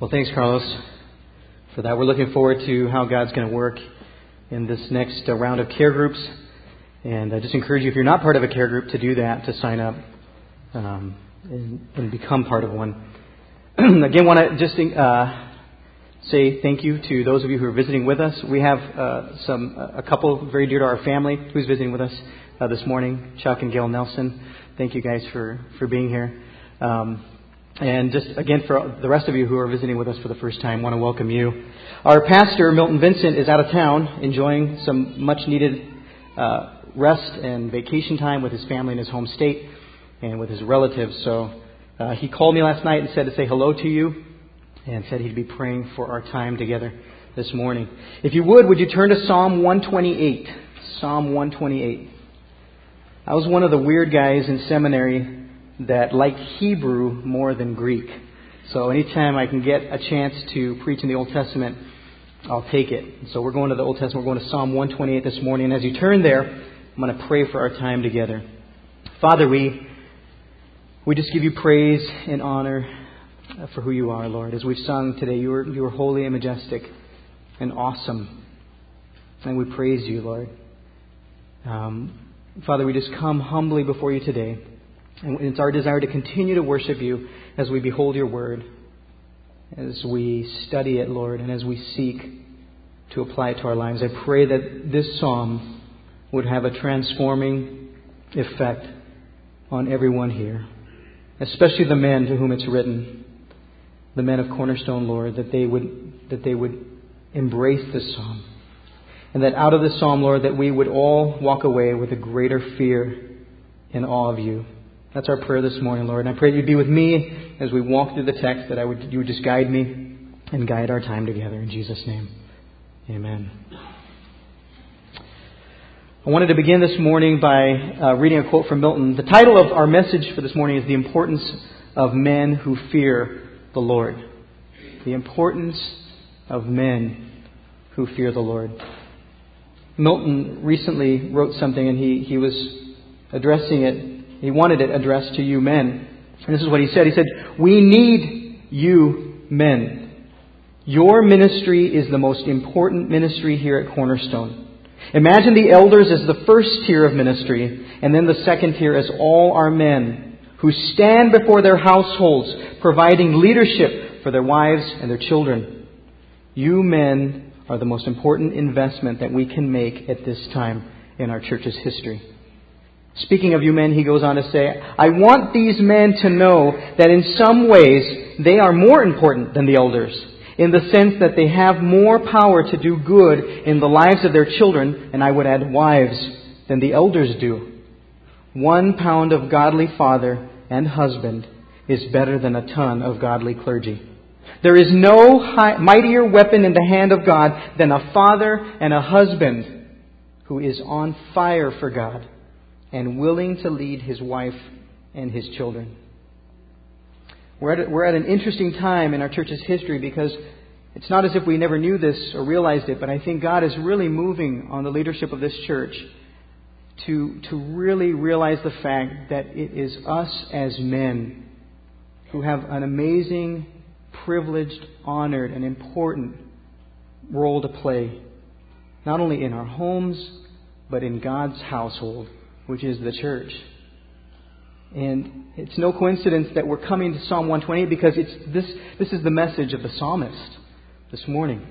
Well, thanks, Carlos, for that. We're looking forward to how God's going to work in this next uh, round of care groups. And I just encourage you, if you're not part of a care group, to do that, to sign up um, and, and, become part of one. Again, want to just uh, say thank you to those of you who are visiting with us. We have uh, some a couple very dear to our family who's visiting with us uh, this morning, Chuck and Gail Nelson. Thank you guys for, for being here. Um, and just again, for the rest of you who are visiting with us for the first time, want to welcome you. Our pastor, Milton Vincent, is out of town enjoying some much needed uh, rest and vacation time with his family in his home state and with his relatives. So uh, he called me last night and said to say hello to you and said he'd be praying for our time together this morning. If you would, would you turn to Psalm 128? Psalm 128. I was one of the weird guys in seminary that like Hebrew more than Greek. So anytime I can get a chance to preach in the Old Testament, I'll take it. So we're going to the Old Testament. We're going to Psalm 128 this morning. And as you turn there, I'm going to pray for our time together. Father, we, we just give you praise and honor for who you are, Lord. As we've sung today, you are, you are holy and majestic and awesome. And we praise you, Lord. Um, Father, we just come humbly before you today. And it's our desire to continue to worship you as we behold your word, as we study it, Lord, and as we seek to apply it to our lives. I pray that this psalm would have a transforming effect on everyone here, especially the men to whom it's written, the men of Cornerstone, Lord, that they would, that they would embrace this psalm. And that out of this psalm, Lord, that we would all walk away with a greater fear and awe of you. That's our prayer this morning, Lord. And I pray you'd be with me as we walk through the text, that I would, you would just guide me and guide our time together. In Jesus' name, amen. I wanted to begin this morning by uh, reading a quote from Milton. The title of our message for this morning is The Importance of Men Who Fear the Lord. The importance of men who fear the Lord. Milton recently wrote something and he, he was addressing it he wanted it addressed to you men. And this is what he said. He said, We need you men. Your ministry is the most important ministry here at Cornerstone. Imagine the elders as the first tier of ministry, and then the second tier as all our men who stand before their households, providing leadership for their wives and their children. You men are the most important investment that we can make at this time in our church's history. Speaking of you men, he goes on to say, I want these men to know that in some ways they are more important than the elders, in the sense that they have more power to do good in the lives of their children, and I would add wives, than the elders do. One pound of godly father and husband is better than a ton of godly clergy. There is no high, mightier weapon in the hand of God than a father and a husband who is on fire for God and willing to lead his wife and his children. We're at, a, we're at an interesting time in our church's history because it's not as if we never knew this or realized it, but I think God is really moving on the leadership of this church to, to really realize the fact that it is us as men who have an amazing, privileged, honored, and important role to play, not only in our homes, but in God's household which is the church. And it's no coincidence that we're coming to Psalm 128 because it's this, this is the message of the psalmist this morning.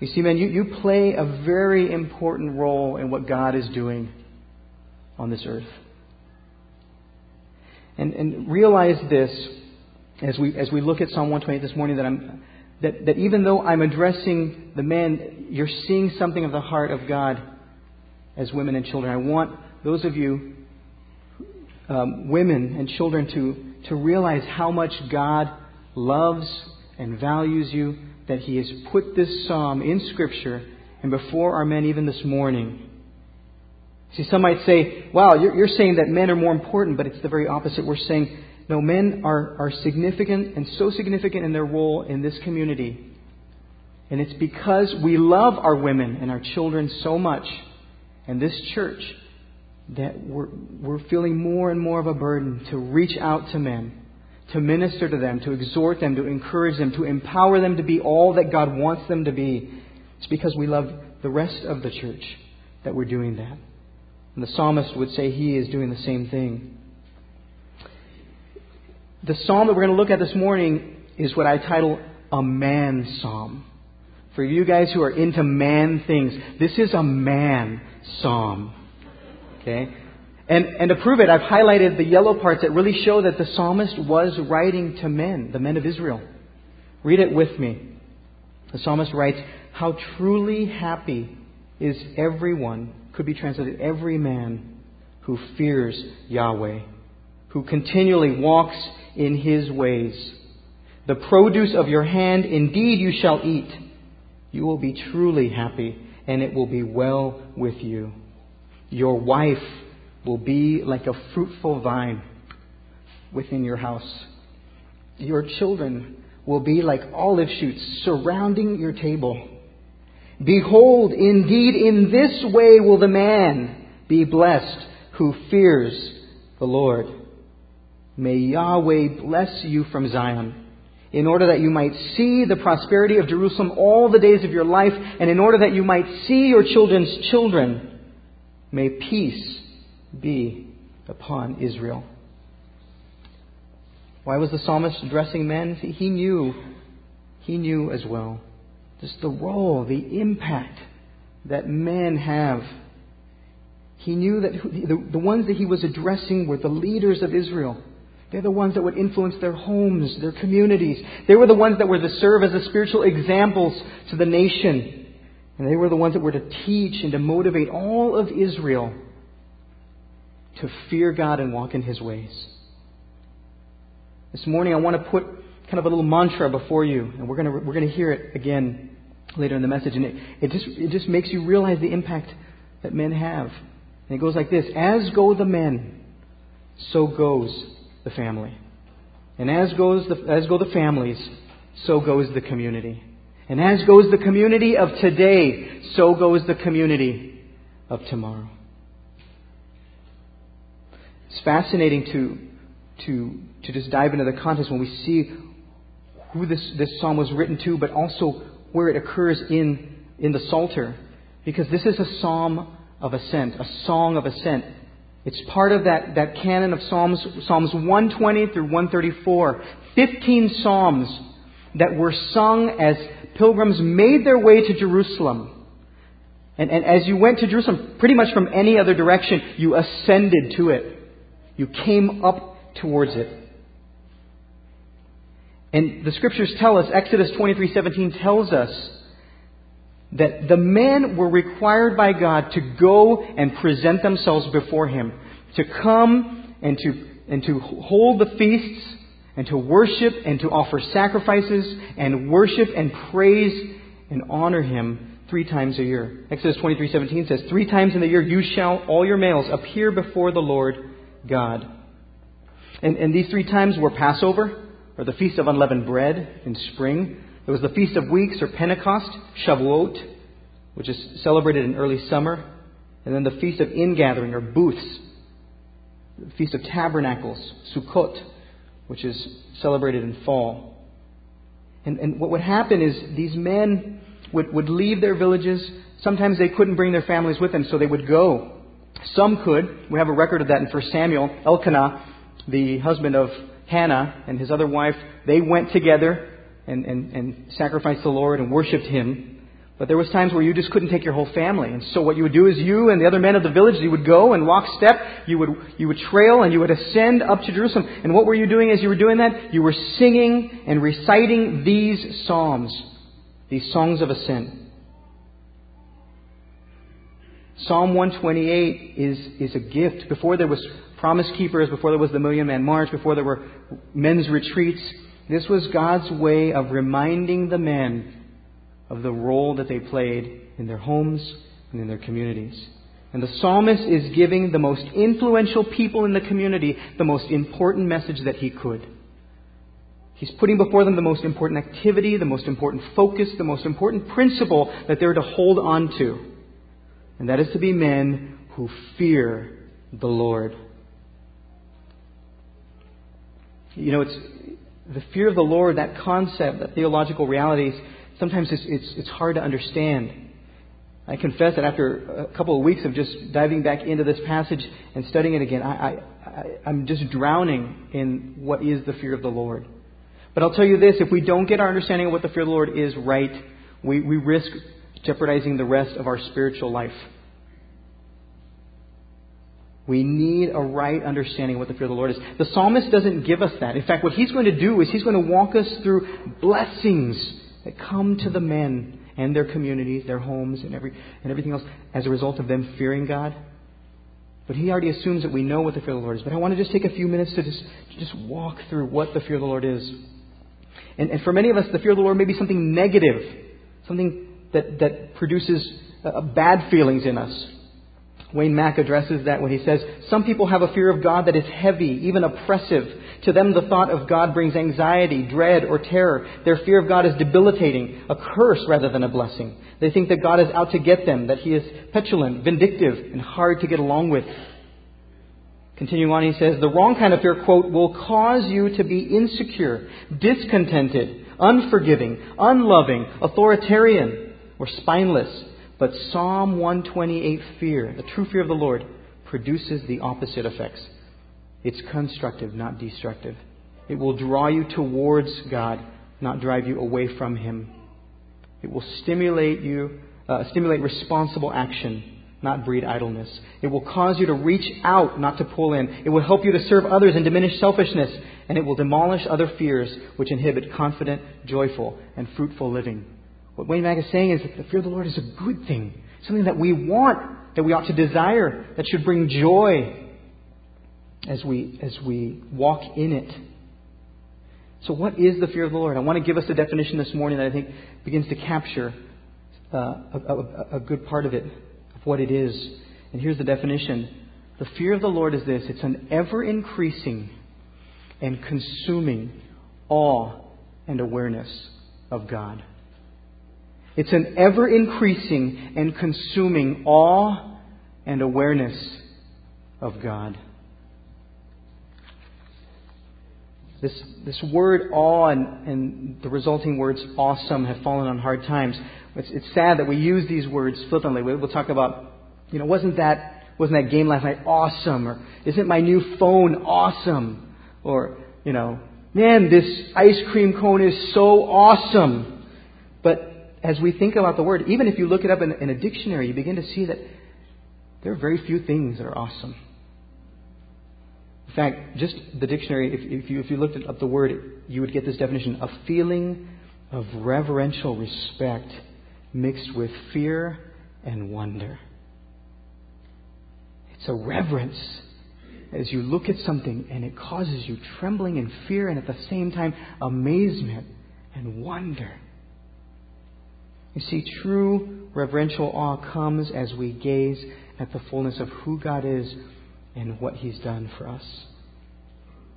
You see, man, you, you play a very important role in what God is doing on this earth. And, and realize this as we, as we look at Psalm 128 this morning that, I'm, that, that even though I'm addressing the man, you're seeing something of the heart of God as women and children. I want those of you, um, women and children, to, to realize how much God loves and values you, that He has put this psalm in Scripture and before our men even this morning. See, some might say, wow, you're, you're saying that men are more important, but it's the very opposite. We're saying, no, men are, are significant and so significant in their role in this community. And it's because we love our women and our children so much and this church that we're, we're feeling more and more of a burden to reach out to men, to minister to them, to exhort them, to encourage them, to empower them to be all that God wants them to be. It's because we love the rest of the church that we're doing that. And the psalmist would say he is doing the same thing. The psalm that we're going to look at this morning is what I title a man psalm. For you guys who are into man things, this is a man psalm. Okay? And, and to prove it, I've highlighted the yellow parts that really show that the psalmist was writing to men, the men of Israel. Read it with me. The psalmist writes, How truly happy is everyone, could be translated, every man who fears Yahweh, who continually walks in his ways. The produce of your hand indeed you shall eat. You will be truly happy, and it will be well with you. Your wife will be like a fruitful vine within your house. Your children will be like olive shoots surrounding your table. Behold, indeed, in this way will the man be blessed who fears the Lord. May Yahweh bless you from Zion, in order that you might see the prosperity of Jerusalem all the days of your life, and in order that you might see your children's children. May peace be upon Israel. Why was the psalmist addressing men? He knew, he knew as well, just the role, the impact that men have. He knew that the, ones that he was addressing were the leaders of Israel. They're the ones that would influence their homes, their communities. They were the ones that were to serve as the spiritual examples to the nation. And they were the ones that were to teach and to motivate all of Israel to fear God and walk in His ways. This morning I want to put kind of a little mantra before you, and we're going to, we're going to hear it again later in the message. And it, it, just, it just makes you realize the impact that men have. And it goes like this As go the men, so goes the family. And as goes the, as go the families, so goes the community. And as goes the community of today, so goes the community of tomorrow. It's fascinating to, to, to just dive into the context when we see who this, this psalm was written to, but also where it occurs in, in the Psalter. Because this is a psalm of ascent, a song of ascent. It's part of that, that canon of Psalms, Psalms 120 through 134. 15 Psalms that were sung as pilgrims made their way to Jerusalem. And, and as you went to Jerusalem, pretty much from any other direction, you ascended to it. You came up towards it. And the scriptures tell us, Exodus 23:17 tells us that the men were required by God to go and present themselves before Him, to come and to, and to hold the feasts, and to worship and to offer sacrifices, and worship and praise and honor Him three times a year. Exodus 23:17 says, "Three times in the year you shall, all your males, appear before the Lord God. And, and these three times were Passover, or the Feast of Unleavened Bread in spring, there was the Feast of Weeks or Pentecost, Shavuot, which is celebrated in early summer. And then the Feast of Ingathering or Booths, the Feast of Tabernacles, Sukkot, which is celebrated in fall. And, and what would happen is these men would, would leave their villages. Sometimes they couldn't bring their families with them, so they would go. Some could. We have a record of that in 1 Samuel. Elkanah, the husband of Hannah, and his other wife, they went together and, and, and sacrificed the Lord and worshiped Him. But there was times where you just couldn't take your whole family. And so what you would do is you and the other men of the village, you would go and walk step, you would, you would trail and you would ascend up to Jerusalem. And what were you doing as you were doing that? You were singing and reciting these psalms, these songs of ascent. Psalm 128 is, is a gift. Before there was promise keepers, before there was the Million Man March, before there were men's retreats, this was God's way of reminding the men of the role that they played in their homes and in their communities. And the psalmist is giving the most influential people in the community the most important message that he could. He's putting before them the most important activity, the most important focus, the most important principle that they're to hold on to. And that is to be men who fear the Lord. You know, it's, the fear of the Lord, that concept, that theological reality, sometimes it's, it's, it's hard to understand. I confess that after a couple of weeks of just diving back into this passage and studying it again, I, I, I'm just drowning in what is the fear of the Lord. But I'll tell you this if we don't get our understanding of what the fear of the Lord is right, we, we risk jeopardizing the rest of our spiritual life. We need a right understanding of what the fear of the Lord is. The psalmist doesn't give us that. In fact, what he's going to do is he's going to walk us through blessings that come to the men and their communities, their homes, and, every, and everything else as a result of them fearing God. But he already assumes that we know what the fear of the Lord is. But I want to just take a few minutes to just, to just walk through what the fear of the Lord is. And, and for many of us, the fear of the Lord may be something negative, something that, that produces uh, bad feelings in us. Wayne Mack addresses that when he says, Some people have a fear of God that is heavy, even oppressive. To them, the thought of God brings anxiety, dread, or terror. Their fear of God is debilitating, a curse rather than a blessing. They think that God is out to get them, that He is petulant, vindictive, and hard to get along with. Continuing on, he says, The wrong kind of fear, quote, will cause you to be insecure, discontented, unforgiving, unloving, authoritarian, or spineless. But Psalm 128 fear, the true fear of the Lord, produces the opposite effects. It's constructive, not destructive. It will draw you towards God, not drive you away from Him. It will stimulate you, uh, stimulate responsible action, not breed idleness. It will cause you to reach out, not to pull in. It will help you to serve others and diminish selfishness, and it will demolish other fears which inhibit confident, joyful, and fruitful living. What Wayne Mack is saying is that the fear of the Lord is a good thing, something that we want, that we ought to desire, that should bring joy as we, as we walk in it. So, what is the fear of the Lord? I want to give us a definition this morning that I think begins to capture uh, a, a, a good part of it, of what it is. And here's the definition The fear of the Lord is this it's an ever increasing and consuming awe and awareness of God. It's an ever increasing and consuming awe and awareness of God. This, this word awe and, and the resulting words awesome have fallen on hard times. It's, it's sad that we use these words flippantly. We'll talk about, you know, wasn't that, wasn't that game last night awesome? Or isn't my new phone awesome? Or, you know, man, this ice cream cone is so awesome. As we think about the word, even if you look it up in, in a dictionary, you begin to see that there are very few things that are awesome. In fact, just the dictionary, if, if, you, if you looked up the word, you would get this definition a feeling of reverential respect mixed with fear and wonder. It's a reverence as you look at something and it causes you trembling and fear and at the same time amazement and wonder. You see, true reverential awe comes as we gaze at the fullness of who God is and what He's done for us.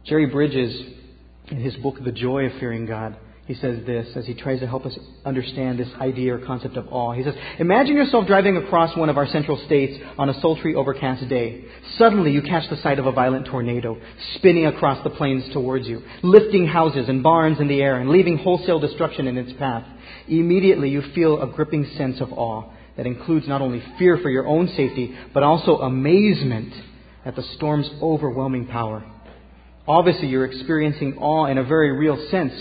Jerry Bridges, in his book, The Joy of Fearing God, he says this as he tries to help us understand this idea or concept of awe. He says, Imagine yourself driving across one of our central states on a sultry, overcast day. Suddenly you catch the sight of a violent tornado spinning across the plains towards you, lifting houses and barns in the air and leaving wholesale destruction in its path. Immediately you feel a gripping sense of awe that includes not only fear for your own safety, but also amazement at the storm's overwhelming power. Obviously, you're experiencing awe in a very real sense,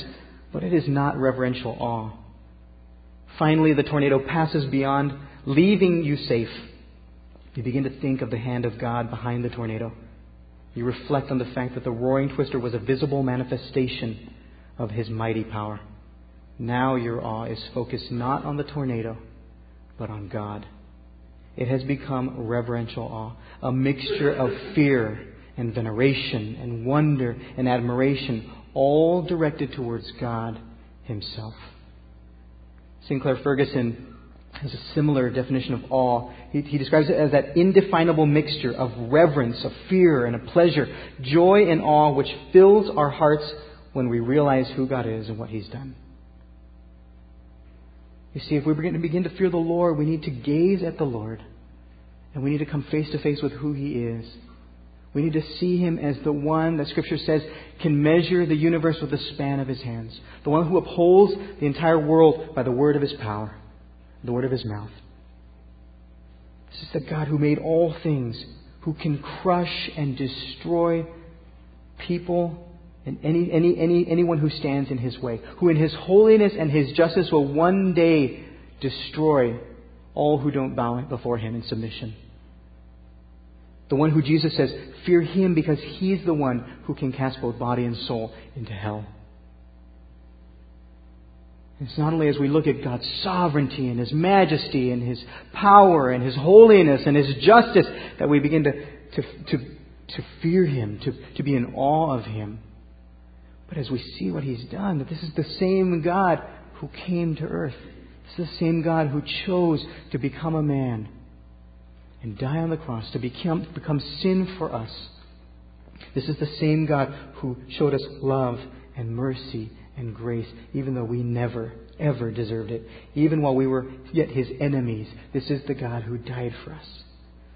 but it is not reverential awe. Finally, the tornado passes beyond, leaving you safe. You begin to think of the hand of God behind the tornado. You reflect on the fact that the roaring twister was a visible manifestation of his mighty power. Now your awe is focused not on the tornado, but on God. It has become reverential awe, a mixture of fear and veneration and wonder and admiration, all directed towards God Himself. Sinclair Ferguson has a similar definition of awe. He, he, describes it as that indefinable mixture of reverence, of fear, and of pleasure, joy and awe which fills our hearts when we realize who God is and what He's done. You see, if we're going to begin to fear the Lord, we need to gaze at the Lord. And we need to come face to face with who He is. We need to see him as the one that Scripture says can measure the universe with the span of his hands. The one who upholds the entire world by the word of his power, the word of his mouth. This is the God who made all things, who can crush and destroy people and any, any, any, anyone who stands in his way, who in his holiness and his justice will one day destroy all who don't bow before him in submission. The one who Jesus says, fear him because he's the one who can cast both body and soul into hell. It's not only as we look at God's sovereignty and His majesty and His power and His holiness and His justice that we begin to, to, to, to fear Him, to, to be in awe of Him. But as we see what He's done, that this is the same God who came to earth. This is the same God who chose to become a man and die on the cross, to become, become sin for us. This is the same God who showed us love and mercy and grace, even though we never, ever deserved it. Even while we were yet his enemies, this is the God who died for us.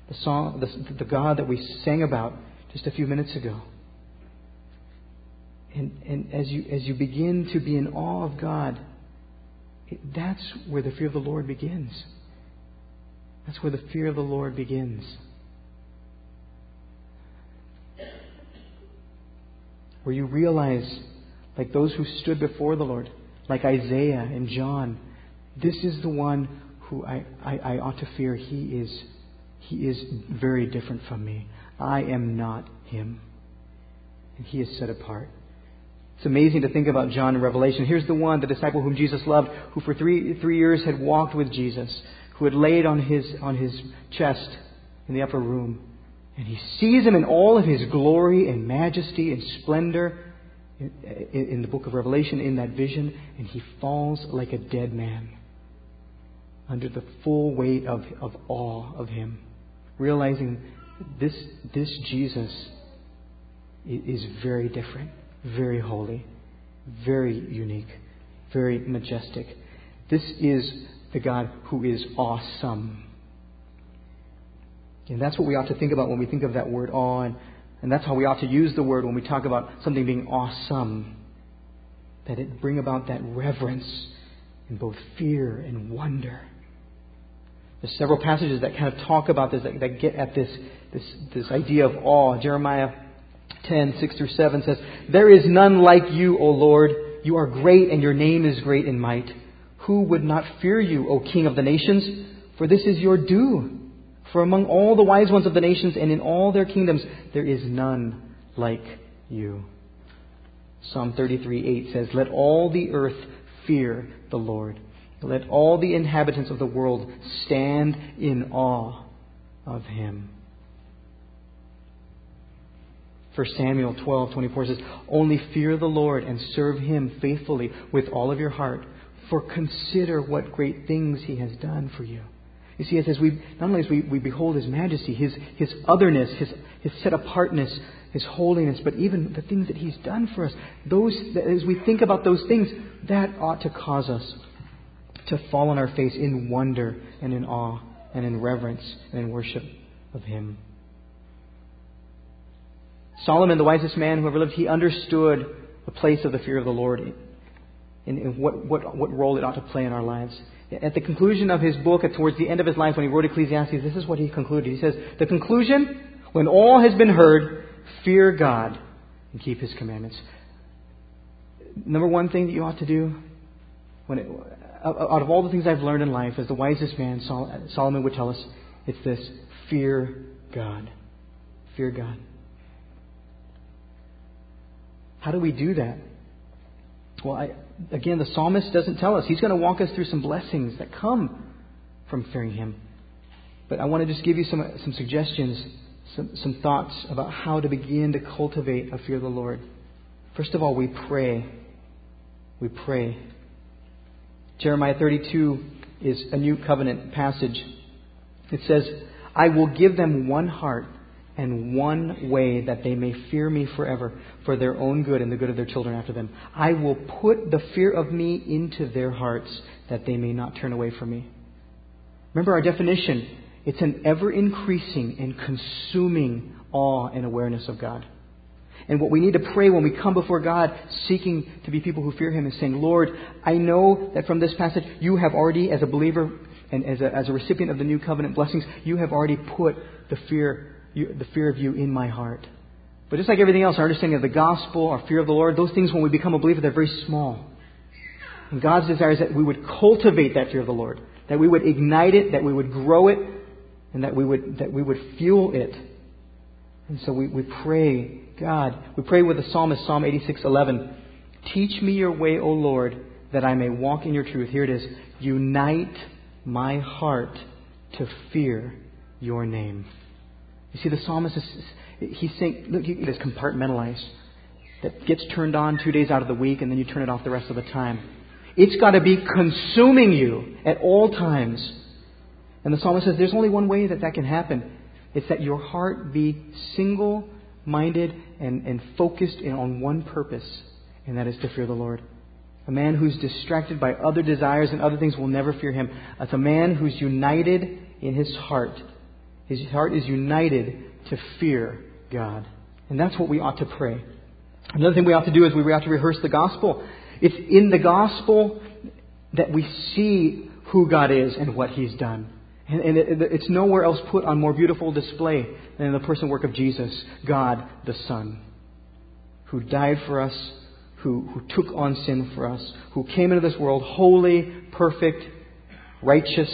The, song, the, the God that we sang about just a few minutes ago. And, and as, you, as you begin to be in awe of God, it, that's where the fear of the Lord begins. That's where the fear of the Lord begins. Where you realize like those who stood before the Lord, like Isaiah and John. This is the one who I, I, I ought to fear. He is, he is very different from me. I am not him. And he is set apart. It's amazing to think about John in Revelation. Here's the one, the disciple whom Jesus loved, who for three, three years had walked with Jesus, who had laid on his, on his chest in the upper room. And he sees him in all of his glory and majesty and splendor in, in the book of Revelation in that vision, and he falls like a dead man under the full weight of, of awe of him, realizing this, this Jesus is very different, very holy, very unique, very majestic. This is the God who is awesome. And that's what we ought to think about when we think of that word awe. And and that's how we ought to use the word when we talk about something being awesome. That it bring about that reverence in both fear and wonder. There's several passages that kind of talk about this, that, that get at this, this, this idea of awe. Jeremiah 10, 6 through 7 says, There is none like you, O Lord. You are great, and your name is great in might. Who would not fear you, O King of the nations? For this is your due. For among all the wise ones of the nations and in all their kingdoms, there is none like you. Psalm 33 8 says, Let all the earth fear the Lord. Let all the inhabitants of the world stand in awe of him. 1 Samuel 12:24 says, "Only fear the Lord and serve him faithfully with all of your heart, for consider what great things he has done for you." You see, as, we, not only as we, we behold His majesty, His, His otherness, His, His set apartness, His holiness, but even the things that He's done for us, those, as we think about those things, that ought to cause us to fall on our face in wonder and in awe and in reverence and in worship of Him. Solomon, the wisest man who ever lived, he understood the place of the fear of the Lord and, what, what, what role it ought to play in our lives. At the conclusion of his book, towards the end of his life, when he wrote Ecclesiastes, this is what he concluded. He says, The conclusion, when all has been heard, fear God and keep his commandments. Number one thing that you ought to do, when it, out of all the things I've learned in life, as the wisest man, Solomon would tell us, it's this fear God. Fear God. How do we do that? Well, I, again, the psalmist doesn't tell us. He's going to walk us through some blessings that come from fearing Him. But I want to just give you some, some suggestions, some, some thoughts about how to begin to cultivate a fear of the Lord. First of all, we pray. We pray. Jeremiah 32 is a new covenant passage. It says, I will give them one heart and one way that they may fear me forever for their own good and the good of their children after them. I will put the fear of me into their hearts that they may not turn away from me. Remember our definition. It's an ever increasing and consuming awe and awareness of God. And what we need to pray when we come before God, seeking to be people who fear Him, is saying, Lord, I know that from this passage, you have already, as a believer and as a, as a recipient of the new covenant blessings, you have already put the fear, you, the fear of you in my heart. But just like everything else, our understanding of the gospel, our fear of the Lord, those things, when we become a believer, they're very small. And God's desire is that we would cultivate that fear of the Lord, that we would ignite it, that we would grow it, and that we would, that we would fuel it. And so we, we pray, God, we pray with the psalmist, Psalm 86:11. Teach me your way, O Lord, that I may walk in your truth. Here it is. Unite my heart to fear your name. You see, the psalmist is, he's saying, look, it is compartmentalized. That gets turned on two days out of the week, and then you turn it off the rest of the time. It's got to be consuming you at all times. And the psalmist says there's only one way that that can happen. It's that your heart be single minded and, and focused on one purpose, and that is to fear the Lord. A man who's distracted by other desires and other things will never fear him. It's a man who's united in his heart. His heart is united to fear God. And that's what we ought to pray. Another thing we ought to do is we ought to rehearse the gospel. It's in the gospel that we see who God is and what He's done. And, and it, it's nowhere else put on more beautiful display than in the person work of Jesus, God the Son, who died for us, who, who took on sin for us, who came into this world holy, perfect, righteous.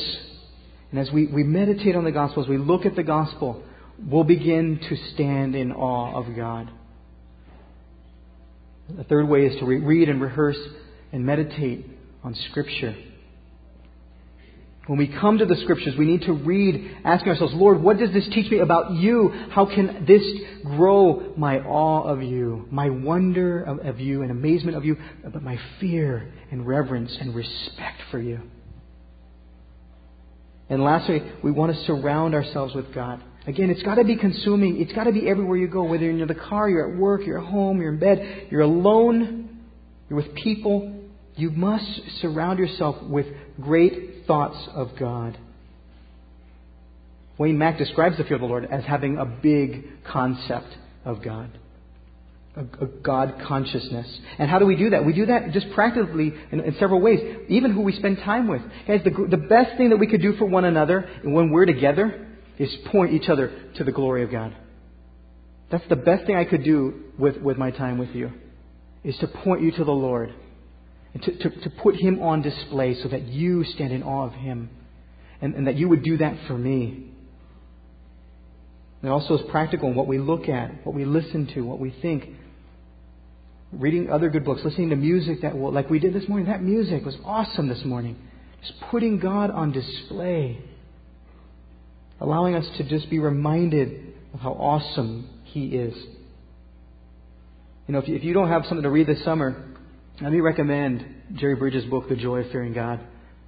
And as we, we meditate on the gospel, as we look at the gospel, we'll begin to stand in awe of God. The third way is to re- read and rehearse and meditate on Scripture. When we come to the Scriptures, we need to read, asking ourselves, Lord, what does this teach me about you? How can this grow my awe of you, my wonder of, of you and amazement of you, but my fear and reverence and respect for you? And lastly, we want to surround ourselves with God. Again, it's got to be consuming. It's got to be everywhere you go, whether you're in the car, you're at work, you're at home, you're in bed, you're alone, you're with people. You must surround yourself with great thoughts of God. Wayne Mack describes the fear of the Lord as having a big concept of God. A, God consciousness. And how do we do that? We do that just practically in, in several ways. Even who we spend time with. Guys, the, the best thing that we could do for one another when we're together is point each other to the glory of God. That's the best thing I could do with, with my time with you, is to point you to the Lord and to, to, to put Him on display so that you stand in awe of Him and, and that you would do that for me. It also is practical in what we look at, what we listen to, what we think. Reading other good books, listening to music that will, like we did this morning. That music was awesome this morning. Just putting God on display allowing us to just be reminded of how awesome He is. You know, if you, if you don't have something to read this summer, let me recommend Jerry Bridges' book, The Joy of Fearing God.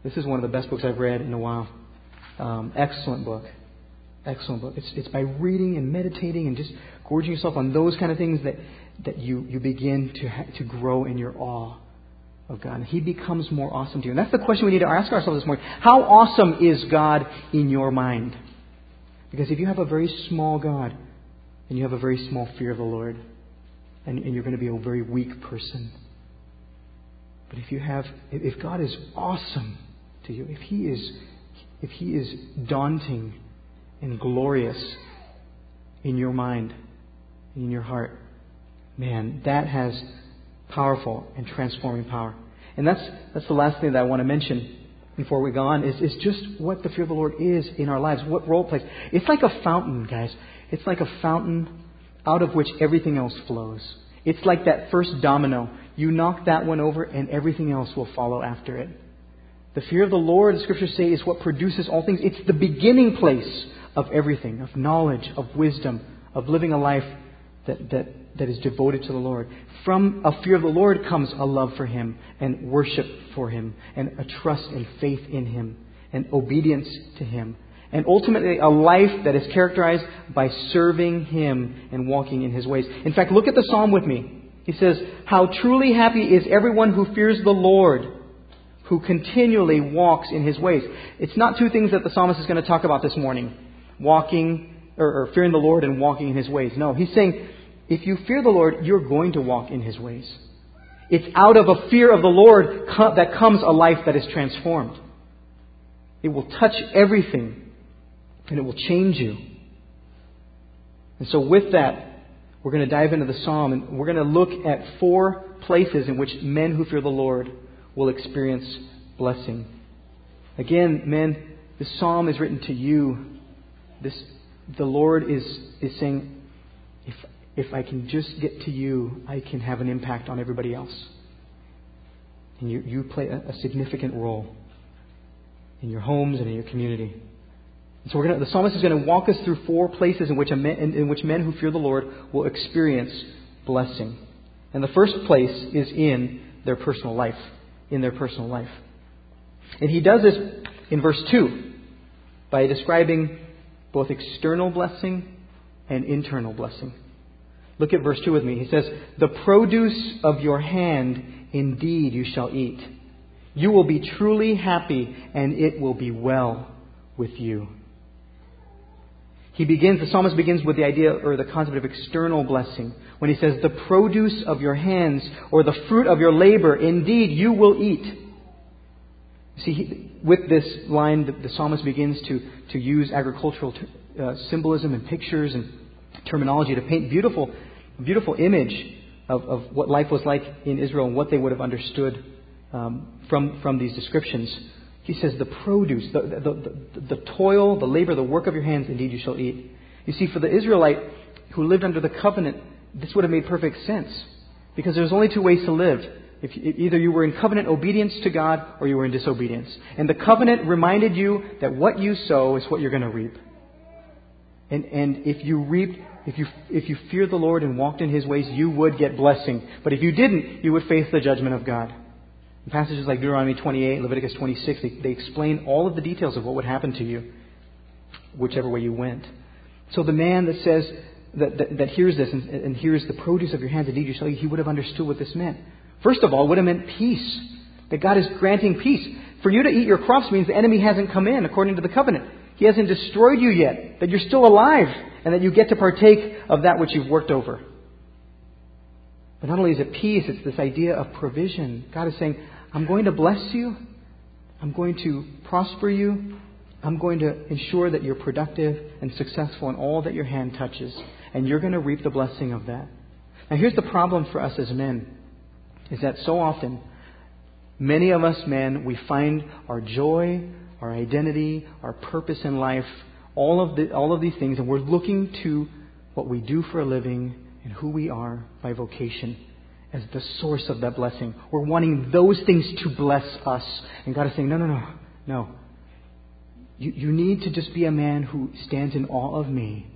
This is one of the best books I've read in a while. Um, excellent book. Excellent book. It's, it's by reading and meditating and just gorging yourself on those kind of things that, that you, you begin to, to grow in your awe of God. And He becomes more awesome to you. And that's the question we need to ask ourselves this morning. How awesome is God in your mind? Because if you have a very small God, and you have a very small fear of the Lord, and, and you're going to be a very weak person. But if you have, if God is awesome to you, if He is, if He is daunting and glorious in your mind, in your heart, man, that has powerful and transforming power. And that's, that's the last thing that I want to mention before we go on is, is just what the fear of the Lord is in our lives, what role it plays. It's like a fountain, guys. It's like a fountain out of which everything else flows. It's like that first domino. You knock that one over, and everything else will follow after it. The fear of the Lord, the scriptures say, is what produces all things. It's the beginning place of everything, of knowledge, of wisdom, of living a life that, that, that is devoted to the Lord. From a fear of the Lord comes a love for Him and worship for Him and a trust and faith in Him and obedience to Him. And ultimately, a life that is characterized by serving Him and walking in His ways. In fact, look at the psalm with me. He says, How truly happy is everyone who fears the Lord, who continually walks in His ways. It's not two things that the psalmist is going to talk about this morning walking or, or fearing the Lord and walking in His ways. No, He's saying, if you fear the Lord, you're going to walk in His ways. It's out of a fear of the Lord that comes a life that is transformed. It will touch everything and it will change you. And so, with that, we're going to dive into the psalm and we're going to look at four places in which men who fear the Lord will experience blessing. Again, men, the psalm is written to you. This, the Lord is, is saying, if, if I can just get to you, I can have an impact on everybody else. And you, you play a, a significant role in your homes and in your community. And so gonna, the psalmist is going to walk us through four places in which, man, in, in which men who fear the Lord will experience blessing. And the first place is in their personal life. In their personal life. And he does this in verse 2 by describing both external blessing and internal blessing. Look at verse 2 with me. He says, The produce of your hand indeed you shall eat. You will be truly happy, and it will be well with you. He begins, the psalmist begins with the idea or the concept of external blessing. When he says, The produce of your hands or the fruit of your labor, indeed you will eat. See, with this line, the, psalmist begins to, to use agricultural uh, symbolism and pictures and terminology to paint beautiful, beautiful image of, of what life was like in Israel and what they would have understood um, from, from these descriptions. He says, the produce, the, the, the, the toil, the labor, the work of your hands, indeed you shall eat. You see, for the Israelite who lived under the covenant, this would have made perfect sense. Because there's only two ways to live. If either you were in covenant obedience to God or you were in disobedience. And the covenant reminded you that what you sow is what you're going to reap. And, and if you reaped, if you, if you feared the Lord and walked in His ways, you would get blessing. But if you didn't, you would face the judgment of God. In passages like Deuteronomy 28, Leviticus 26, they, they explain all of the details of what would happen to you, whichever way you went. So the man that says, that, that, that hears this and, and hears the produce of your hands, indeed you shall eat, he would have understood what this meant. First of all, it would have meant peace. That God is granting peace. For you to eat your crops means the enemy hasn't come in according to the covenant. He hasn't destroyed you yet. That you're still alive and that you get to partake of that which you've worked over. But not only is it peace, it's this idea of provision. God is saying, I'm going to bless you. I'm going to prosper you. I'm going to ensure that you're productive and successful in all that your hand touches. And you're going to reap the blessing of that. Now, here's the problem for us as men is that so often, many of us men, we find our joy, our identity, our purpose in life, all of, the, all of these things, and we're looking to what we do for a living and who we are by vocation as the source of that blessing. We're wanting those things to bless us. And God is saying, no, no, no, no. You, you need to just be a man who stands in awe of me.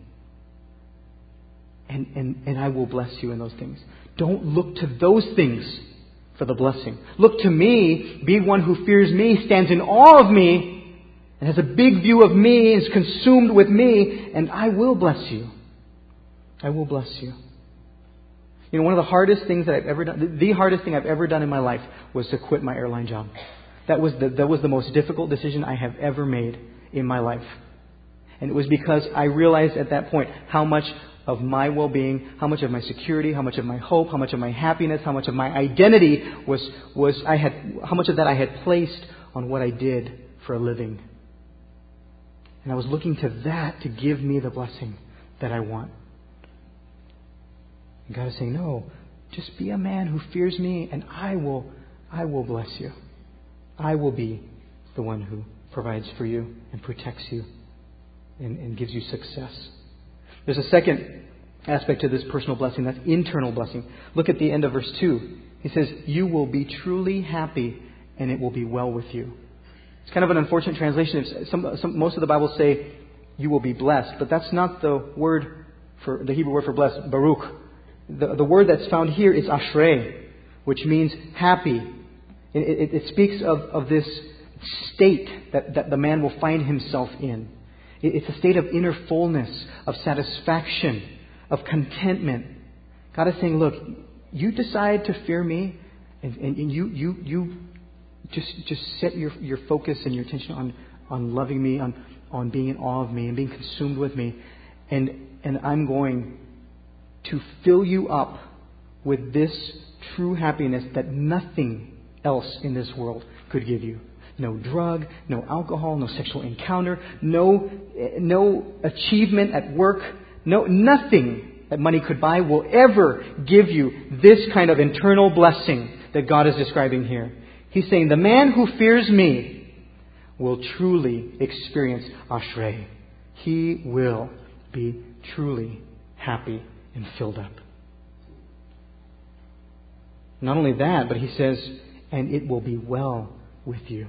And, and, and I will bless you in those things. Don't look to those things for the blessing. Look to me, be one who fears me, stands in awe of me, and has a big view of me, is consumed with me, and I will bless you. I will bless you. You know, one of the hardest things that I've ever done, the hardest thing I've ever done in my life was to quit my airline job. That was the, that was the most difficult decision I have ever made in my life. And it was because I realized at that point how much of my well being, how much of my security, how much of my hope, how much of my happiness, how much of my identity was, was I had, how much of that I had placed on what I did for a living. And I was looking to that to give me the blessing that I want. And God is saying, No, just be a man who fears me, and I will, I will bless you. I will be the one who provides for you and protects you and, and gives you success. There's a second aspect to this personal blessing that's internal blessing. Look at the end of verse 2. He says, You will be truly happy and it will be well with you. It's kind of an unfortunate translation. Some, some, most of the Bibles say, You will be blessed, but that's not the word for the Hebrew word for blessed, Baruch. The, the word that's found here is Ashrei, which means happy. It, it, it speaks of, of this state that, that the man will find himself in. It's a state of inner fullness, of satisfaction, of contentment. God is saying, look, you decide to fear me, and, and, and you, you, you just, just set your, your focus and your attention on, on loving me, on, on being in awe of me, and being consumed with me. and, and I'm going to fill you up with this true happiness that nothing else in this world could give you. No drug, no alcohol, no sexual encounter, no, no achievement at work, no, nothing that money could buy will ever give you this kind of internal blessing that God is describing here. He's saying, the man who fears me will truly experience Ashrei. He will be truly happy and filled up. Not only that, but he says, and it will be well with you.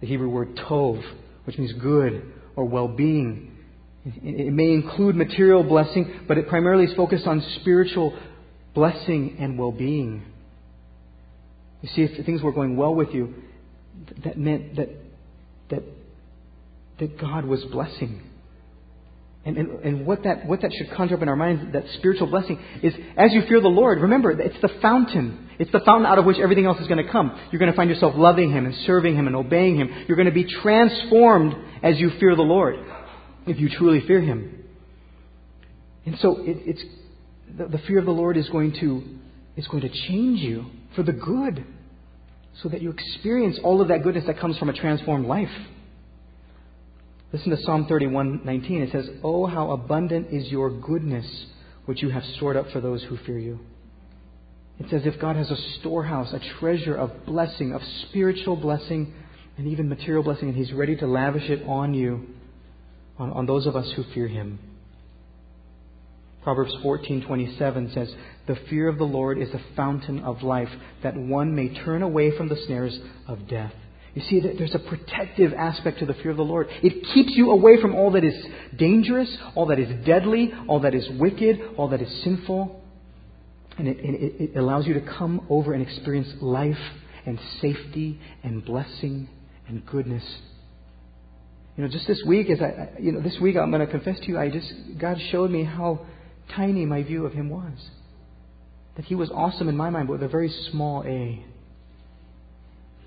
The Hebrew word tov, which means good or well being. It may include material blessing, but it primarily is focused on spiritual blessing and well being. You see, if things were going well with you, that meant that, that, that God was blessing. And, and, and what, that, what that should conjure up in our minds, that spiritual blessing, is as you fear the Lord, remember, it's the fountain. It's the fountain out of which everything else is going to come. You're going to find yourself loving Him and serving Him and obeying Him. You're going to be transformed as you fear the Lord, if you truly fear Him. And so it, it's, the, the fear of the Lord is going, to, is going to change you for the good, so that you experience all of that goodness that comes from a transformed life. Listen to Psalm 31:19. It says, "Oh, how abundant is your goodness, which you have stored up for those who fear you." It's as if God has a storehouse, a treasure of blessing, of spiritual blessing, and even material blessing, and He's ready to lavish it on you, on, on those of us who fear Him. Proverbs 14:27 says, "The fear of the Lord is a fountain of life, that one may turn away from the snares of death." You see, there's a protective aspect to the fear of the Lord. It keeps you away from all that is dangerous, all that is deadly, all that is wicked, all that is sinful. And it, it, it allows you to come over and experience life and safety and blessing and goodness. You know, just this week, as I, you know, this week I'm going to confess to you, I just, God showed me how tiny my view of Him was. That He was awesome in my mind, but with a very small A.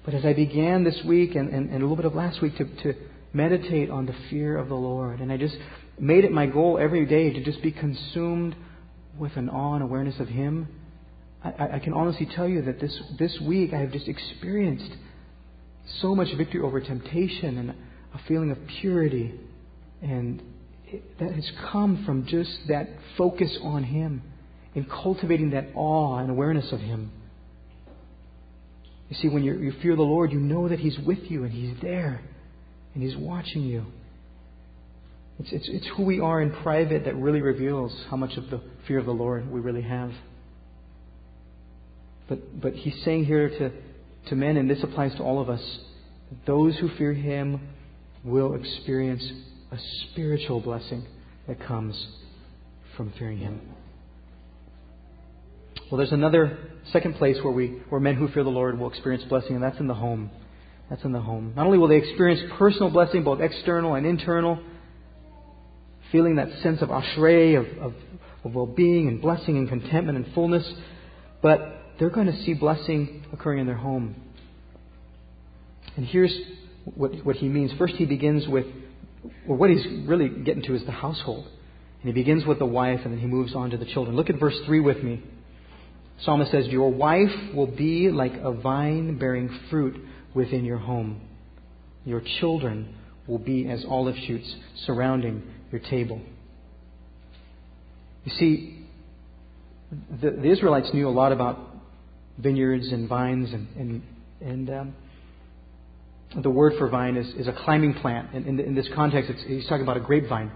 But as I began this week and, and, and a little bit of last week to, to meditate on the fear of the Lord, and I just made it my goal every day to just be consumed with an awe and awareness of Him, I, I can honestly tell you that this, this week I have just experienced so much victory over temptation and a feeling of purity. And that has come from just that focus on Him and cultivating that awe and awareness of Him. You see, when you fear the Lord, you know that He's with you and He's there and He's watching you. It's, it's, it's who we are in private that really reveals how much of the fear of the Lord we really have. But, but He's saying here to, to men, and this applies to all of us, those who fear Him will experience a spiritual blessing that comes from fearing Him. Well, there's another second place where we, where men who fear the Lord will experience blessing, and that's in the home. That's in the home. Not only will they experience personal blessing, both external and internal, feeling that sense of ashrei, of, of, of well-being and blessing and contentment and fullness, but they're going to see blessing occurring in their home. And here's what, what he means. First, he begins with, well, what he's really getting to is the household. And he begins with the wife, and then he moves on to the children. Look at verse 3 with me. Psalmist says, Your wife will be like a vine bearing fruit within your home. Your children will be as olive shoots surrounding your table. You see, the, the Israelites knew a lot about vineyards and vines, and, and, and um, the word for vine is, is a climbing plant. In, in, in this context, he's talking about a grapevine.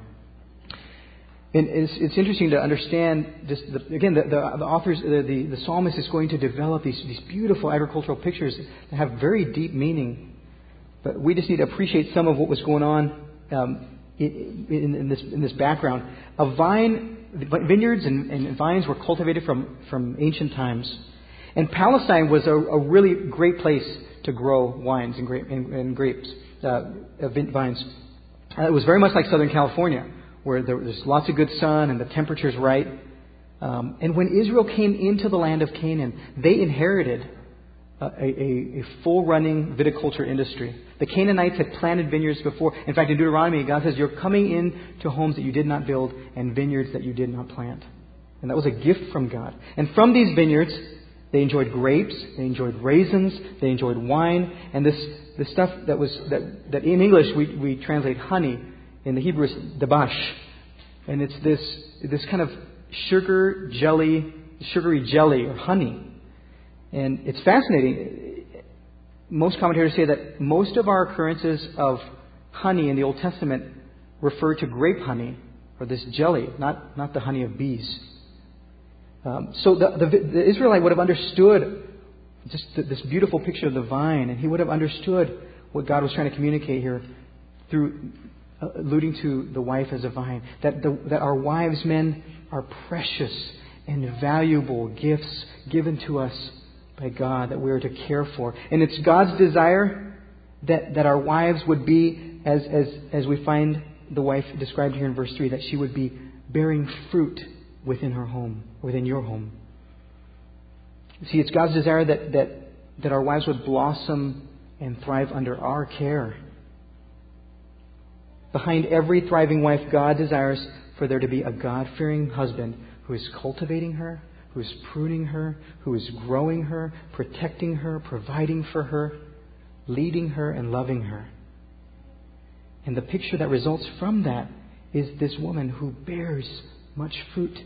And it's, it's interesting to understand just the, again the, the, the authors the, the, the, psalmist is going to develop these, these beautiful agricultural pictures that have very deep meaning. But we just need to appreciate some of what was going on um, in, in, in, this in this background. A vine, vineyards and, and, vines were cultivated from from ancient times, and Palestine was a, a really great place to grow wines and, grape, and, and grapes, uh, vines. Uh, it was very much like Southern California where there's lots of good sun and the temperature's right. Um, and when Israel came into the land of Canaan, they inherited a, a, a full running viticulture industry. The Canaanites had planted vineyards before. In fact, in Deuteronomy, God says, You're coming into homes that you did not build and vineyards that you did not plant. And that was a gift from God. And from these vineyards, they enjoyed grapes, they enjoyed raisins, they enjoyed wine, and this, this stuff that was that, that in English we, we translate honey. In the Hebrew is dabash. And it's this this kind of sugar jelly, sugary jelly or honey. And it's fascinating. Most commentators say that most of our occurrences of honey in the Old Testament refer to grape honey or this jelly, not, not the honey of bees. Um, so the, the, the, Israelite would have understood just this beautiful picture of the vine, and he would have understood what God was trying to communicate here through uh, alluding to the wife as a vine. That, the, that our wives, men, are precious and valuable gifts given to us by God that we are to care for. And it's God's desire that, that our wives would be, as, as, as we find the wife described here in verse 3, that she would be bearing fruit within her home, within your home. See, it's God's desire that, that, that our wives would blossom and thrive under our care. Behind every thriving wife, God desires for there to be a God fearing husband who is cultivating her, who is pruning her, who is growing her, protecting her, providing for her, leading her, and loving her. And the picture that results from that is this woman who bears much fruit.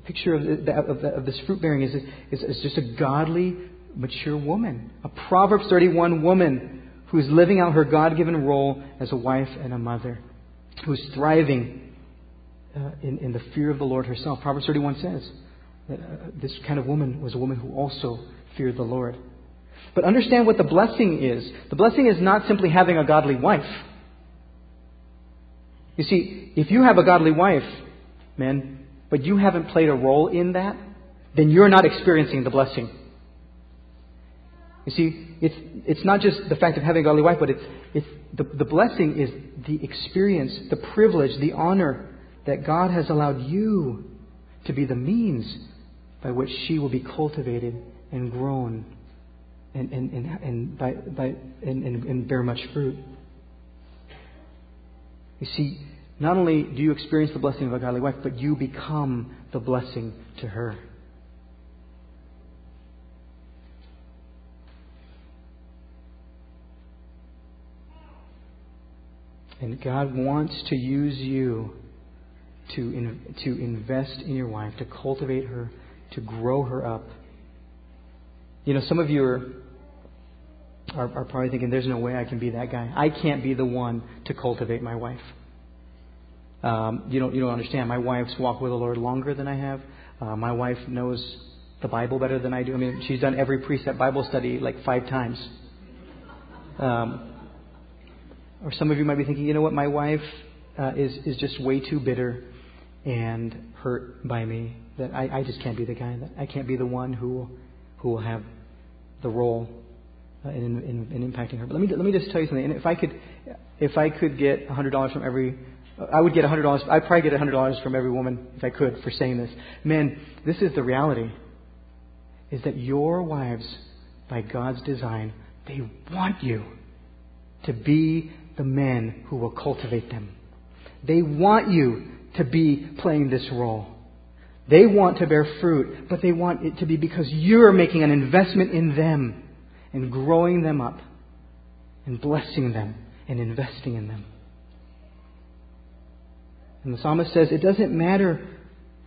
The picture of, the, of, the, of this fruit bearing is, is, is just a godly, mature woman. A Proverbs 31 woman who's living out her God given role as a wife and a mother, who's thriving uh, in, in the fear of the Lord herself. Proverbs 31 says that uh, this kind of woman was a woman who also feared the Lord. But understand what the blessing is. The blessing is not simply having a godly wife. You see, if you have a godly wife, men, but you haven't played a role in that, then you're not experiencing the blessing. You see, it's, it's not just the fact of having a godly wife, but it's, it's the, the blessing is the experience, the privilege, the honor that God has allowed you to be the means by which she will be cultivated and grown and, and, and, and, by, by, and, and, and bear much fruit. You see, not only do you experience the blessing of a godly wife, but you become the blessing to her. And God wants to use you to, in, to invest in your wife, to cultivate her, to grow her up. You know, some of you are, are, are probably thinking, there's no way I can be that guy. I can't be the one to cultivate my wife. Um, you don't you don't understand. My wife's walked with the Lord longer than I have. Uh, my wife knows the Bible better than I do. I mean, she's done every precept Bible study like five times. Um, or some of you might be thinking, you know what, my wife uh, is is just way too bitter and hurt by me that I, I just can't be the guy that I can't be the one who who will have the role uh, in, in, in impacting her. But let me let me just tell you something. And if I could if I could get hundred dollars from every I would get $100. I'd probably get $100 from every woman if I could for saying this. Men, this is the reality. Is that your wives, by God's design, they want you to be the men who will cultivate them. They want you to be playing this role. They want to bear fruit, but they want it to be because you're making an investment in them and growing them up and blessing them and investing in them. And the psalmist says, it doesn't matter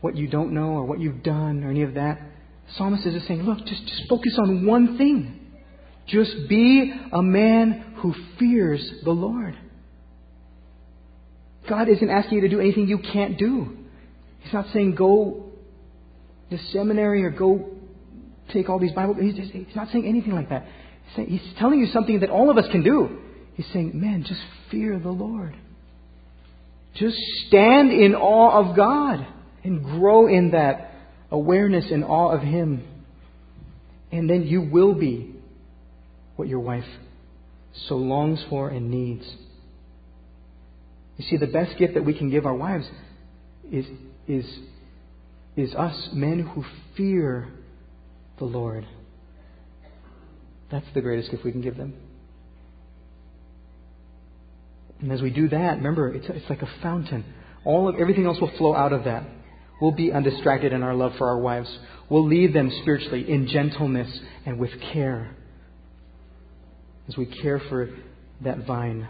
what you don't know or what you've done or any of that. The psalmist is just saying, look, just, just focus on one thing. Just be a man who fears the Lord. God isn't asking you to do anything you can't do. He's not saying go to seminary or go take all these Bible. He's, just, he's not saying anything like that. He's, saying, he's telling you something that all of us can do. He's saying, man, just fear the Lord. Just stand in awe of God and grow in that awareness and awe of Him. And then you will be what your wife so longs for and needs. You see, the best gift that we can give our wives is, is, is us, men who fear the Lord. That's the greatest gift we can give them. And as we do that, remember, it's, it's like a fountain. All of everything else will flow out of that. We'll be undistracted in our love for our wives. We'll lead them spiritually in gentleness and with care. As we care for that vine,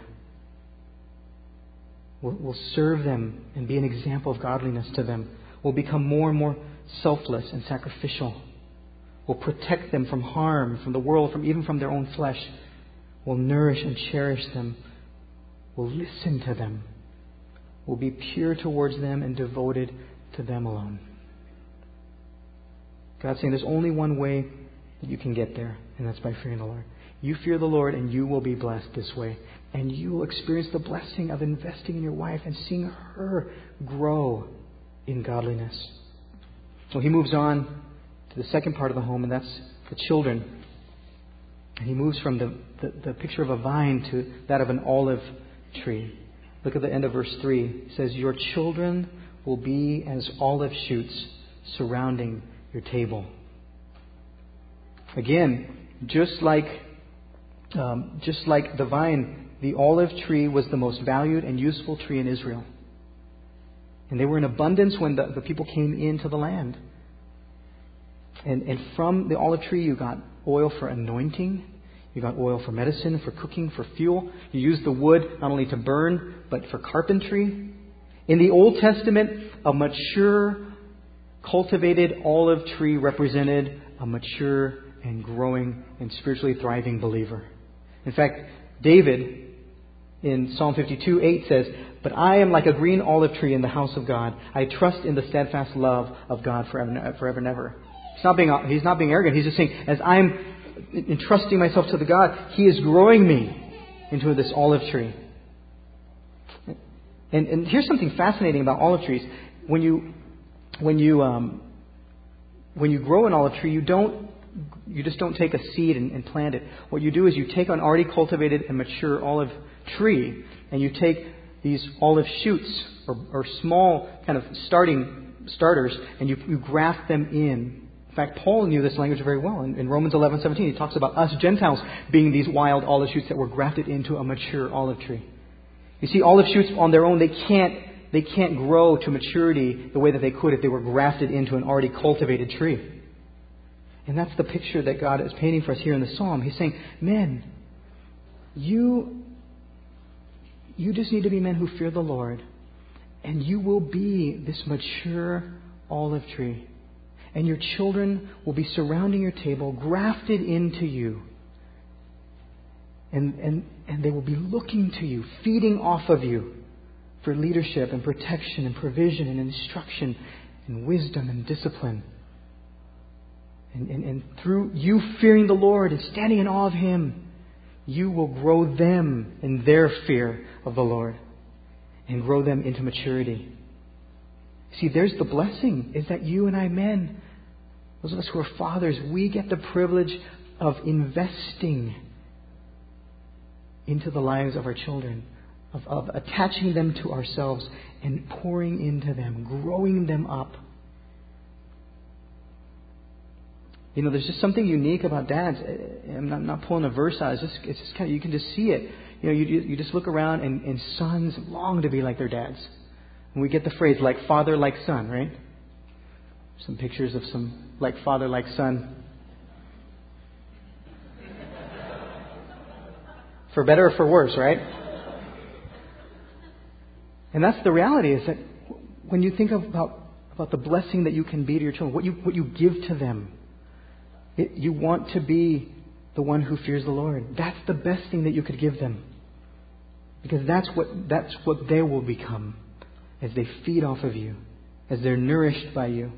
we'll, we'll serve them and be an example of godliness to them. We'll become more and more selfless and sacrificial. We'll protect them from harm, from the world, from even from their own flesh. We'll nourish and cherish them will listen to them, will be pure towards them and devoted to them alone. God's saying there's only one way that you can get there, and that's by fearing the Lord. You fear the Lord, and you will be blessed this way. And you will experience the blessing of investing in your wife and seeing her grow in godliness. So he moves on to the second part of the home, and that's the children. And he moves from the, the, the picture of a vine to that of an olive tree. Look at the end of verse 3. It says, Your children will be as olive shoots surrounding your table. Again, just like, um, just like the vine, the olive tree was the most valued and useful tree in Israel. And they were in abundance when the, the people came into the land. And, and from the olive tree, you got oil for anointing, you got oil for medicine, for cooking, for fuel. You use the wood not only to burn, but for carpentry. In the Old Testament, a mature, cultivated olive tree represented a mature and growing and spiritually thriving believer. In fact, David in Psalm 52 8 says, But I am like a green olive tree in the house of God. I trust in the steadfast love of God forever, forever and ever. He's not, being, he's not being arrogant. He's just saying, as I'm entrusting myself to the God, He is growing me into this olive tree. And, and here's something fascinating about olive trees. When you, when you, um, when you grow an olive tree, you don't, you just don't take a seed and, and plant it. What you do is you take an already cultivated and mature olive tree, and you take these olive shoots or, or small kind of starting starters, and you, you graft them in in fact, Paul knew this language very well. In, in Romans 11, 17, he talks about us Gentiles being these wild olive shoots that were grafted into a mature olive tree. You see, olive shoots on their own, they can't, they can't grow to maturity the way that they could if they were grafted into an already cultivated tree. And that's the picture that God is painting for us here in the psalm. He's saying, men, you, you just need to be men who fear the Lord, and you will be this mature olive tree and your children will be surrounding your table, grafted into you. And, and, and they will be looking to you, feeding off of you for leadership and protection and provision and instruction and wisdom and discipline. And, and, and through you fearing the Lord and standing in awe of Him, you will grow them in their fear of the Lord and grow them into maturity. See, there's the blessing, is that you and I men those of us who are fathers, we get the privilege of investing into the lives of our children, of, of attaching them to ourselves and pouring into them, growing them up. You know, there's just something unique about dads. Eh, I'm not, I'm not pulling a verse out. It's just, it's just kind of, you can just see it. You know, you, you just look around and, and sons long to be like their dads. And we get the phrase, like father, like son, right? Some pictures of some like father, like son. For better or for worse, right? And that's the reality is that when you think about, about the blessing that you can be to your children, what you, what you give to them, it, you want to be the one who fears the Lord. That's the best thing that you could give them. Because that's what, that's what they will become as they feed off of you, as they're nourished by you.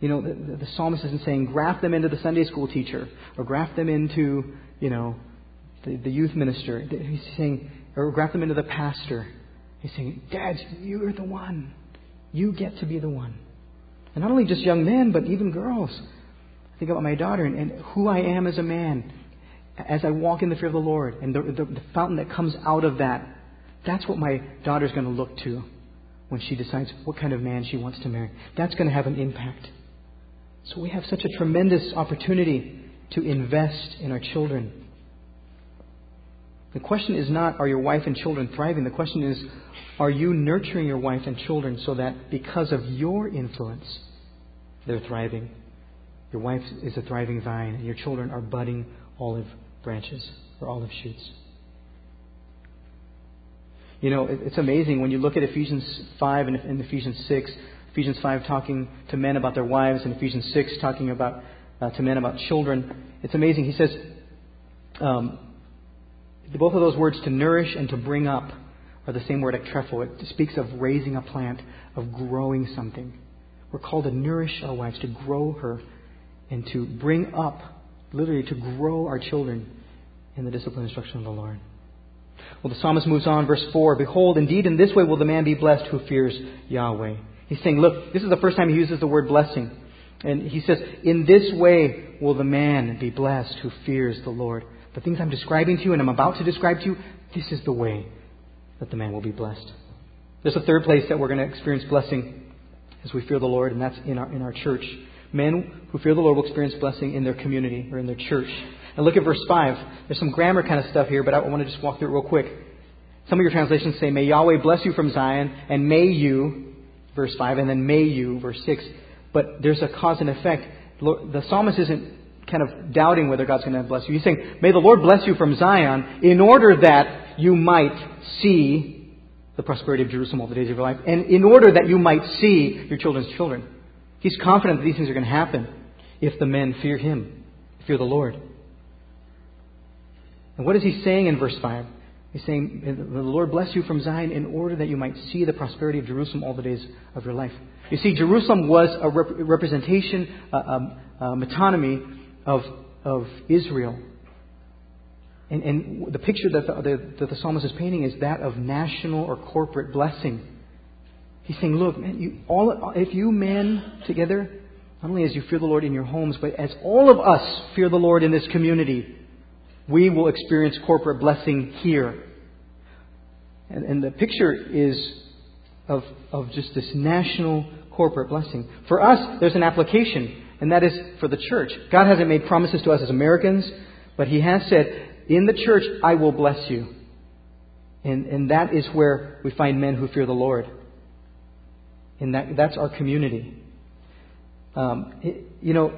You know, the, the, psalmist isn't saying graft them into the Sunday school teacher or graft them into, you know, the, the youth minister. He's saying, or graft them into the pastor. He's saying, Dads, you're the one. You get to be the one. And not only just young men, but even girls. I think about my daughter and, and who I am as a man as I walk in the fear of the Lord and the, the, the fountain that comes out of that. That's what my daughter's going to look to when she decides what kind of man she wants to marry. That's going to have an impact. So we have such a tremendous opportunity to invest in our children. The question is not, are your wife and children thriving? The question is, are you nurturing your wife and children so that because of your influence, they're thriving? Your wife is a thriving vine, and your children are budding olive branches or olive shoots. You know, it's amazing when you look at Ephesians 5 and Ephesians 6. Ephesians 5 talking to men about their wives, and Ephesians 6 talking about uh, to men about children. It's amazing. He says, um, both of those words, to nourish and to bring up, are the same word ektrepho. It speaks of raising a plant, of growing something. We're called to nourish our wives, to grow her, and to bring up, literally to grow our children in the discipline and instruction of the Lord. Well, the psalmist moves on, verse 4 Behold, indeed, in this way will the man be blessed who fears Yahweh. He's saying, look, this is the first time he uses the word blessing. And he says, In this way will the man be blessed who fears the Lord. The things I'm describing to you and I'm about to describe to you, this is the way that the man will be blessed. There's a third place that we're going to experience blessing as we fear the Lord, and that's in our, in our church. Men who fear the Lord will experience blessing in their community or in their church. And look at verse 5. There's some grammar kind of stuff here, but I want to just walk through it real quick. Some of your translations say, May Yahweh bless you from Zion, and may you, verse 5, and then may you, verse 6. But there's a cause and effect. The psalmist isn't kind of doubting whether God's going to bless you. He's saying, May the Lord bless you from Zion in order that you might see the prosperity of Jerusalem all the days of your life, and in order that you might see your children's children. He's confident that these things are going to happen if the men fear Him, fear the Lord. And what is He saying in verse 5? He's saying, The Lord bless you from Zion in order that you might see the prosperity of Jerusalem all the days of your life. You see, Jerusalem was a rep- representation, a, a, a metonymy of, of Israel. And, and the picture that the, the, that the psalmist is painting is that of national or corporate blessing. He's saying, look, man, you, all, if you men together, not only as you fear the Lord in your homes, but as all of us fear the Lord in this community, we will experience corporate blessing here. And, and the picture is of, of just this national corporate blessing. For us, there's an application, and that is for the church. God hasn't made promises to us as Americans, but He has said, In the church, I will bless you. And, and that is where we find men who fear the Lord. And that, that's our community. Um, you know,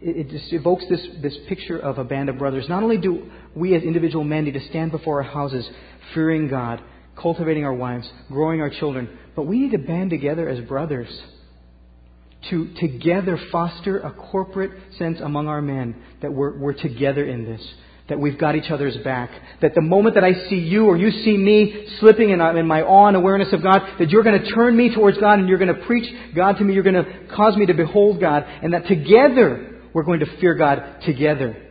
it, just evokes this, this picture of a band of brothers. Not only do we as individual men need to stand before our houses fearing God, cultivating our wives, growing our children, but we need to band together as brothers to together foster a corporate sense among our men that we're, we're together in this, that we've got each other's back, that the moment that I see you or you see me slipping in, uh, in my awe and awareness of God, that you're going to turn me towards God and you're going to preach God to me, you're going to cause me to behold God, and that together we're going to fear God together.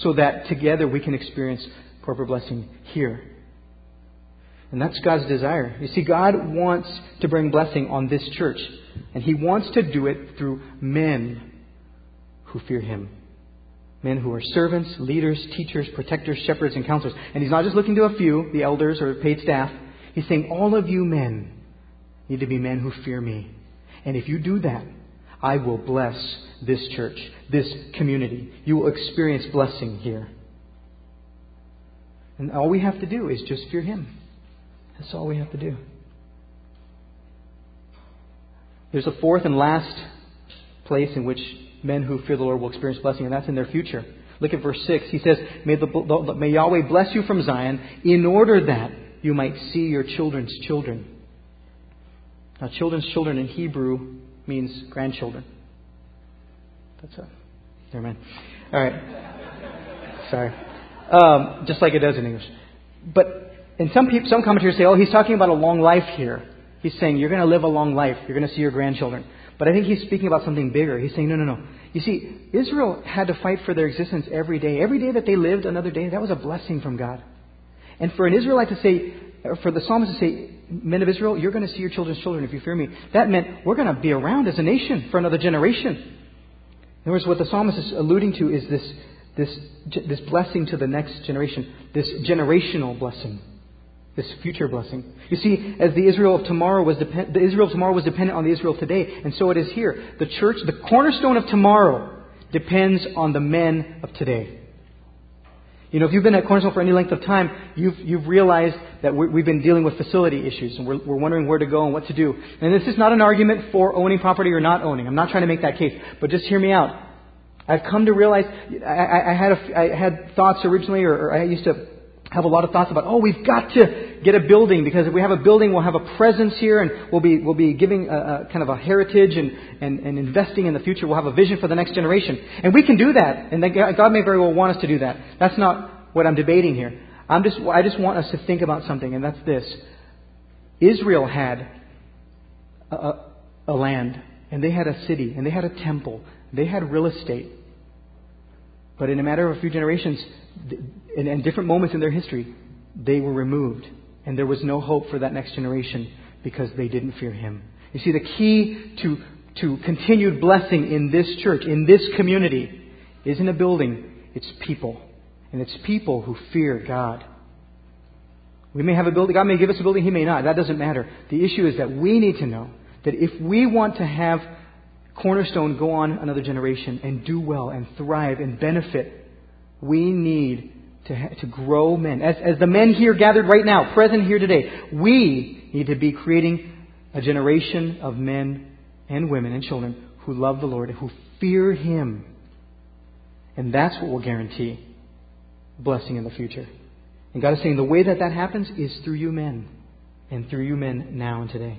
So that together we can experience corporate blessing here. And that's God's desire. You see, God wants to bring blessing on this church. And He wants to do it through men who fear Him. Men who are servants, leaders, teachers, protectors, shepherds, and counselors. And He's not just looking to a few, the elders or paid staff. He's saying, all of you men need to be men who fear me. And if you do that, I will bless this church, this community. You will experience blessing here. And all we have to do is just fear Him. That's all we have to do. There's a fourth and last place in which men who fear the Lord will experience blessing, and that's in their future. Look at verse 6. He says, May, the, may Yahweh bless you from Zion in order that you might see your children's children. Now, children's children in Hebrew means grandchildren. That's a. Never mind. All right. Sorry. Um, just like it does in English. But and some people, some commentators say, oh, he's talking about a long life here. He's saying you're going to live a long life. You're going to see your grandchildren. But I think he's speaking about something bigger. He's saying, no, no, no. You see, Israel had to fight for their existence every day. Every day that they lived another day, that was a blessing from God. And for an Israelite to say, for the psalmist to say, men of Israel, you're going to see your children's children if you fear me, that meant we're going to be around as a nation for another generation. In other words, what the psalmist is alluding to is this, this, this blessing to the next generation, this generational blessing this future blessing. You see, as the Israel of tomorrow was depend- the Israel of tomorrow was dependent on the Israel of today, and so it is here. The church, the cornerstone of tomorrow, depends on the men of today. You know, if you've been at Cornerstone for any length of time, you've, you've realized that we have been dealing with facility issues and we're, we're wondering where to go and what to do. And this is not an argument for owning property or not owning. I'm not trying to make that case, but just hear me out. I've come to realize, I, I, had, a, I had thoughts originally, or, or I used to have a lot of thoughts about, oh, we've got to get a building because if we have a building, we'll have a presence here and we'll be, we'll be giving a, a kind of a heritage and, and, and investing in the future. We'll have a vision for the next generation. And we can do that. And God may very well want us to do that. That's not what I'm debating here. I'm just, I just want us to think about something, and that's this. Israel had a, a land, and they had a city, and they had a temple, they had real estate. But in a matter of a few generations, in different moments in their history, they were removed. And there was no hope for that next generation because they didn't fear Him. You see, the key to, to continued blessing in this church, in this community, isn't a building, it's people. And it's people who fear God. We may have a building, God may give us a building, He may not. That doesn't matter. The issue is that we need to know that if we want to have Cornerstone go on another generation and do well and thrive and benefit we need to, to grow men. As, as the men here gathered right now, present here today, we need to be creating a generation of men and women and children who love the Lord, and who fear Him. And that's what will guarantee blessing in the future. And God is saying the way that that happens is through you men, and through you men now and today.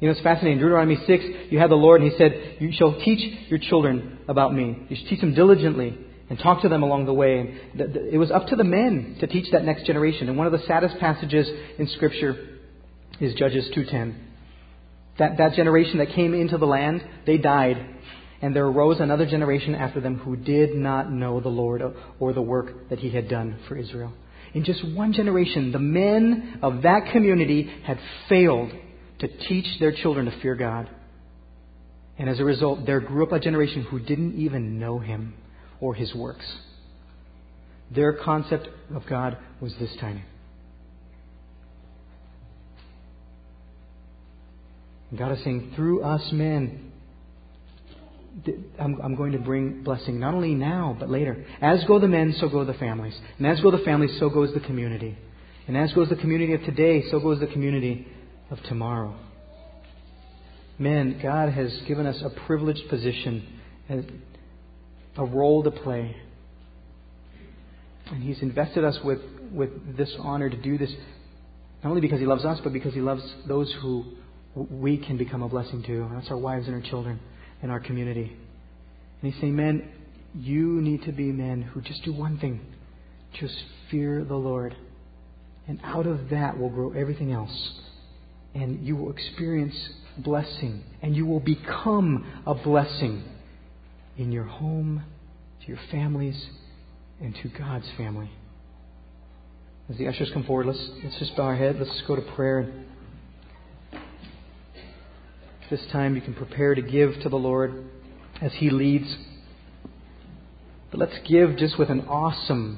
You know, it's fascinating. Deuteronomy 6, you have the Lord, and He said, You shall teach your children about me. You should teach them diligently and talk to them along the way. It was up to the men to teach that next generation. And one of the saddest passages in Scripture is Judges 2.10. That, that generation that came into the land, they died. And there arose another generation after them who did not know the Lord or the work that he had done for Israel. In just one generation, the men of that community had failed to teach their children to fear God. And as a result, there grew up a generation who didn't even know him or his works. Their concept of God was this tiny. God is saying, through us men, I'm, going to bring blessing not only now, but later. As go the men, so go the families. And as go the families, so goes the community. And as goes the community of today, so goes the community of tomorrow. Men, God has given us a privileged position a role to play. And He's invested us with, with this honor to do this, not only because He loves us, but because He loves those who we can become a blessing to. And that's our wives and our children and our community. And He's saying, men, you need to be men who just do one thing just fear the Lord. And out of that will grow everything else. And you will experience blessing. And you will become a blessing in your home, to your families, and to God's family. As the ushers come forward, let's, let's just bow our head. Let's go to prayer. This time you can prepare to give to the Lord as He leads. But let's give just with an awesome